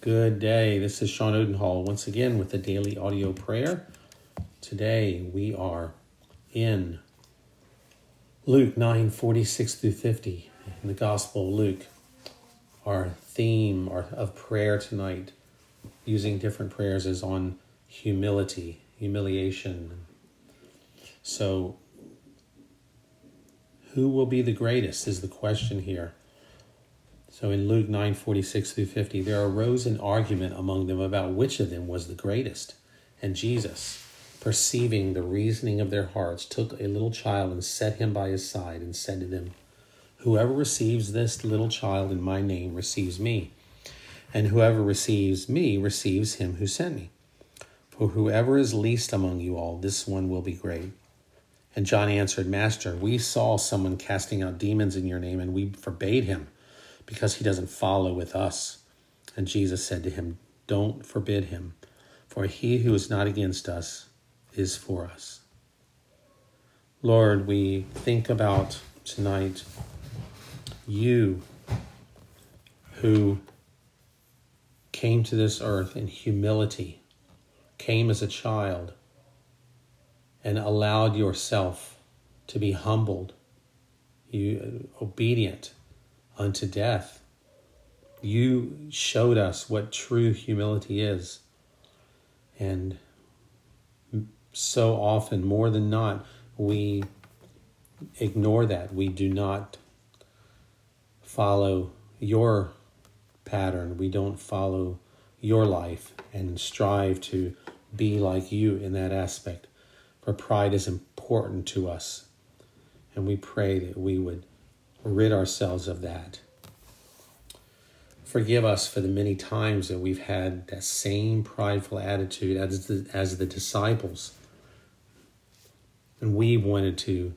Good day. This is Sean Odenhall once again with the daily audio prayer. Today we are in Luke 9 46 through 50 in the Gospel of Luke. Our theme of prayer tonight, using different prayers, is on humility, humiliation. So, who will be the greatest is the question here. So in Luke 9 46 through 50, there arose an argument among them about which of them was the greatest. And Jesus, perceiving the reasoning of their hearts, took a little child and set him by his side and said to them, Whoever receives this little child in my name receives me, and whoever receives me receives him who sent me. For whoever is least among you all, this one will be great. And John answered, Master, we saw someone casting out demons in your name, and we forbade him because he doesn't follow with us. And Jesus said to him, Don't forbid him, for he who is not against us is for us. Lord, we think about tonight you who came to this earth in humility, came as a child, and allowed yourself to be humbled, you obedient unto death. You showed us what true humility is. And so often, more than not, we ignore that. We do not follow your pattern. We don't follow your life and strive to be like you in that aspect. For pride is important to us. And we pray that we would rid ourselves of that. Forgive us for the many times that we've had that same prideful attitude as the, as the disciples. And we wanted to,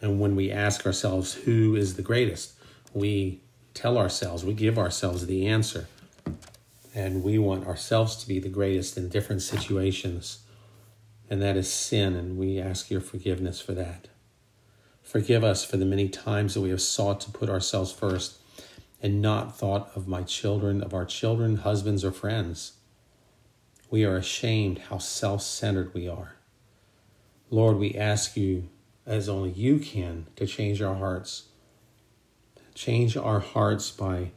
and when we ask ourselves, who is the greatest, we tell ourselves, we give ourselves the answer. And we want ourselves to be the greatest in different situations. And that is sin, and we ask your forgiveness for that. Forgive us for the many times that we have sought to put ourselves first and not thought of my children, of our children, husbands, or friends. We are ashamed how self centered we are. Lord, we ask you, as only you can, to change our hearts. Change our hearts by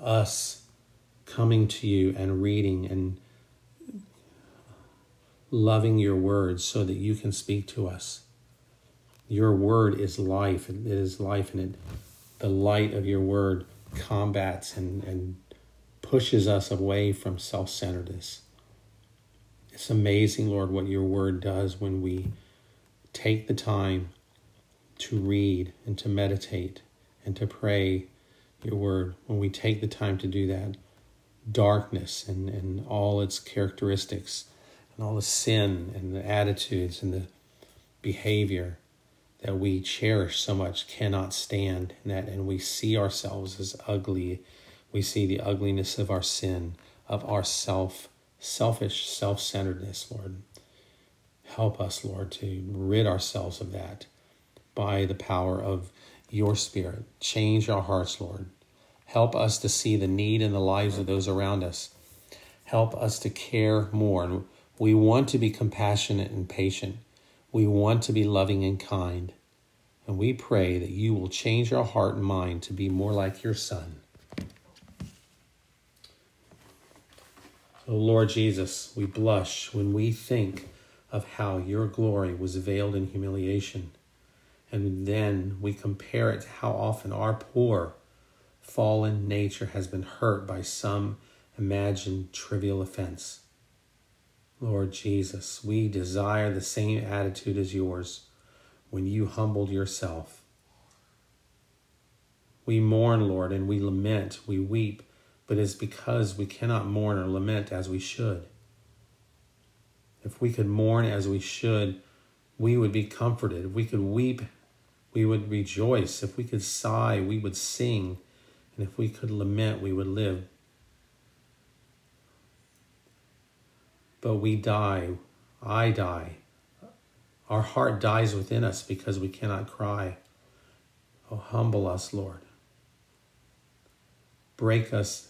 us coming to you and reading and loving your words so that you can speak to us. Your word is life. It is life, and it, the light of your word combats and, and pushes us away from self centeredness. It's amazing, Lord, what your word does when we take the time to read and to meditate and to pray your word. When we take the time to do that, darkness and, and all its characteristics and all the sin and the attitudes and the behavior that we cherish so much cannot stand that and we see ourselves as ugly. We see the ugliness of our sin of our self selfish self-centeredness lord. Help us lord to rid ourselves of that by the power of your spirit. Change our hearts lord. Help us to see the need in the lives of those around us. Help us to care more and we want to be compassionate and patient. We want to be loving and kind. And we pray that you will change our heart and mind to be more like your Son. So, Lord Jesus, we blush when we think of how your glory was veiled in humiliation. And then we compare it to how often our poor, fallen nature has been hurt by some imagined trivial offense. Lord Jesus, we desire the same attitude as yours when you humbled yourself. We mourn, Lord, and we lament, we weep, but it's because we cannot mourn or lament as we should. If we could mourn as we should, we would be comforted. If we could weep, we would rejoice. If we could sigh, we would sing. And if we could lament, we would live. but we die. I die. Our heart dies within us because we cannot cry. Oh, humble us, Lord. Break us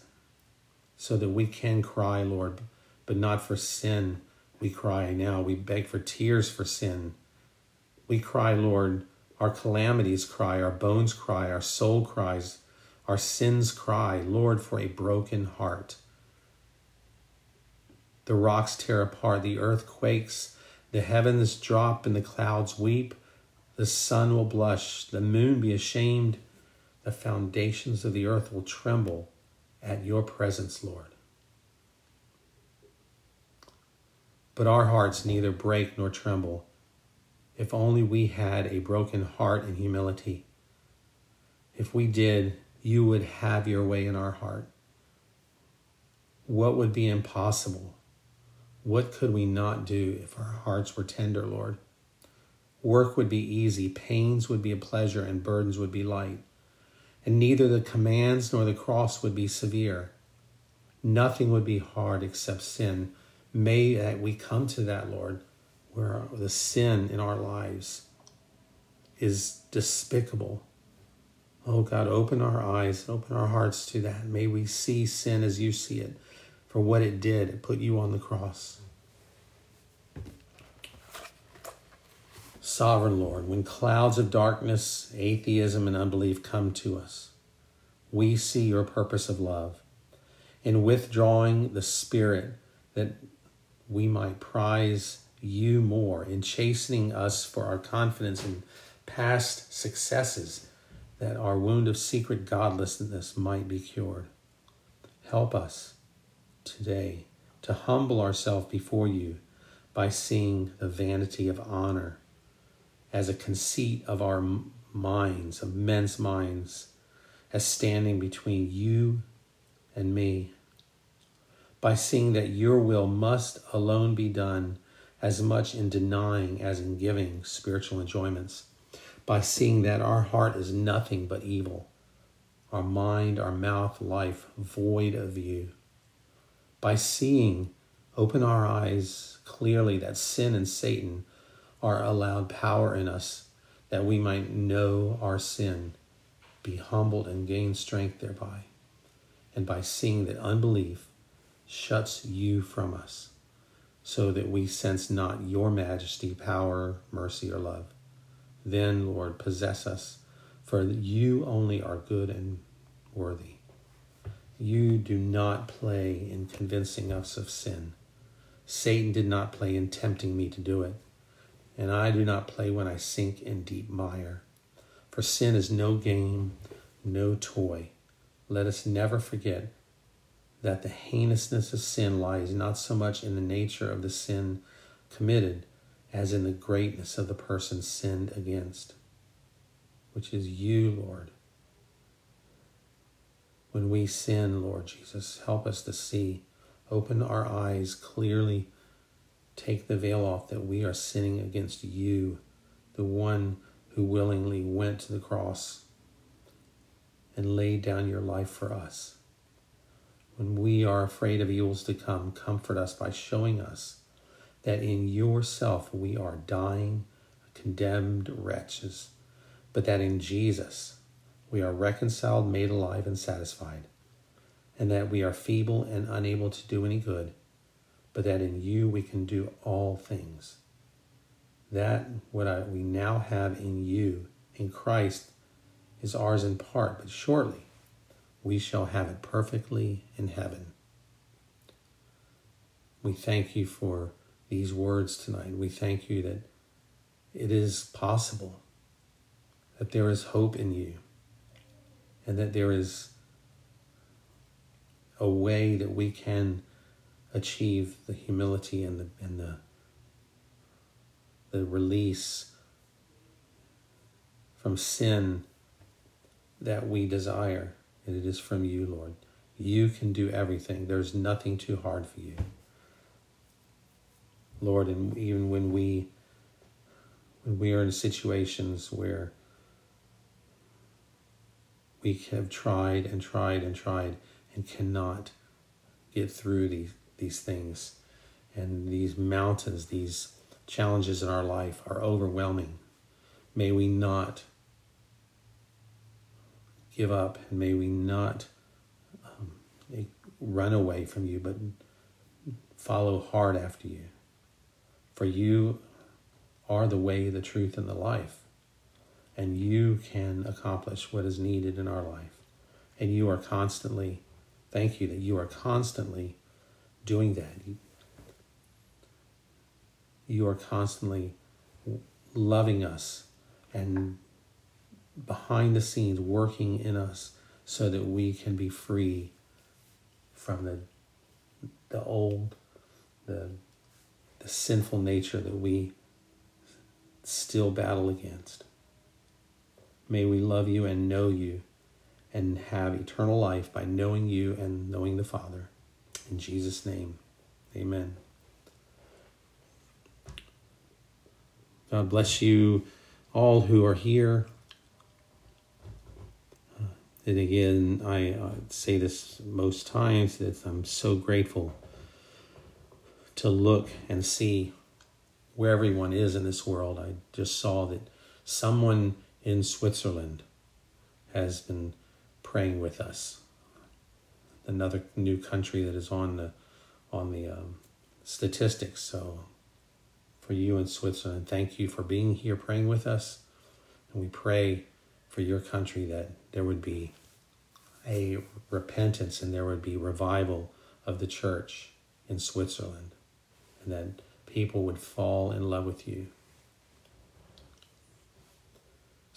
so that we can cry, Lord, but not for sin. We cry now. We beg for tears for sin. We cry, Lord, our calamities cry, our bones cry, our soul cries, our sins cry, Lord, for a broken heart. The rocks tear apart, the earth quakes, the heavens drop, and the clouds weep. The sun will blush, the moon be ashamed, the foundations of the earth will tremble at your presence, Lord. But our hearts neither break nor tremble if only we had a broken heart and humility. If we did, you would have your way in our heart. What would be impossible? What could we not do if our hearts were tender, Lord? Work would be easy, pains would be a pleasure, and burdens would be light. And neither the commands nor the cross would be severe. Nothing would be hard except sin. May that we come to that, Lord where the sin in our lives is despicable. Oh God, open our eyes, open our hearts to that. May we see sin as you see it for what it did. It put you on the cross. Sovereign Lord, when clouds of darkness, atheism, and unbelief come to us, we see your purpose of love. In withdrawing the Spirit that we might prize you more, in chastening us for our confidence in past successes, that our wound of secret godlessness might be cured. Help us today to humble ourselves before you by seeing the vanity of honor as a conceit of our minds, of men's minds, as standing between you and me. By seeing that your will must alone be done as much in denying as in giving spiritual enjoyments, by seeing that our heart is nothing but evil, our mind, our mouth, life void of you. By seeing, open our eyes clearly that sin and Satan are allowed power in us, that we might know our sin, be humbled, and gain strength thereby. And by seeing that unbelief shuts you from us so that we sense not your majesty, power, mercy, or love. Then, Lord, possess us, for you only are good and worthy. You do not play in convincing us of sin. Satan did not play in tempting me to do it, and I do not play when I sink in deep mire. For sin is no game, no toy. Let us never forget that the heinousness of sin lies not so much in the nature of the sin committed as in the greatness of the person sinned against, which is you, Lord. When we sin, Lord Jesus, help us to see, open our eyes clearly, take the veil off that we are sinning against you, the one who willingly went to the cross and laid down your life for us. When we are afraid of evils to come, comfort us by showing us that in yourself we are dying, condemned wretches, but that in Jesus we are reconciled, made alive, and satisfied, and that we are feeble and unable to do any good, but that in you we can do all things. That what I, we now have in you, in Christ, is ours in part, but shortly we shall have it perfectly in heaven. We thank you for these words tonight. We thank you that it is possible, that there is hope in you, and that there is a way that we can achieve the humility and the and the the release from sin that we desire and it is from you, Lord. You can do everything. There's nothing too hard for you. Lord, and even when we when we are in situations where we have tried and tried and tried and cannot get through these these things and these mountains, these challenges in our life are overwhelming. May we not give up, and may we not um, run away from you, but follow hard after you. For you are the way, the truth, and the life. And you can accomplish what is needed in our life. And you are constantly, thank you that you are constantly doing that. You are constantly loving us and behind the scenes working in us so that we can be free from the the old the the sinful nature that we still battle against. May we love you and know you and have eternal life by knowing you and knowing the Father. In Jesus' name, amen. God bless you all who are here. And again, I uh, say this most times that I'm so grateful to look and see where everyone is in this world. I just saw that someone in Switzerland has been praying with us. Another new country that is on the on the um, statistics. So, for you in Switzerland, thank you for being here praying with us, and we pray for your country that there would be a repentance and there would be revival of the church in Switzerland, and that people would fall in love with you.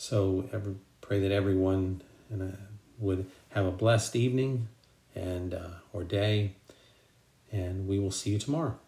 So, every, pray that everyone uh, would have a blessed evening and uh, or day, and we will see you tomorrow.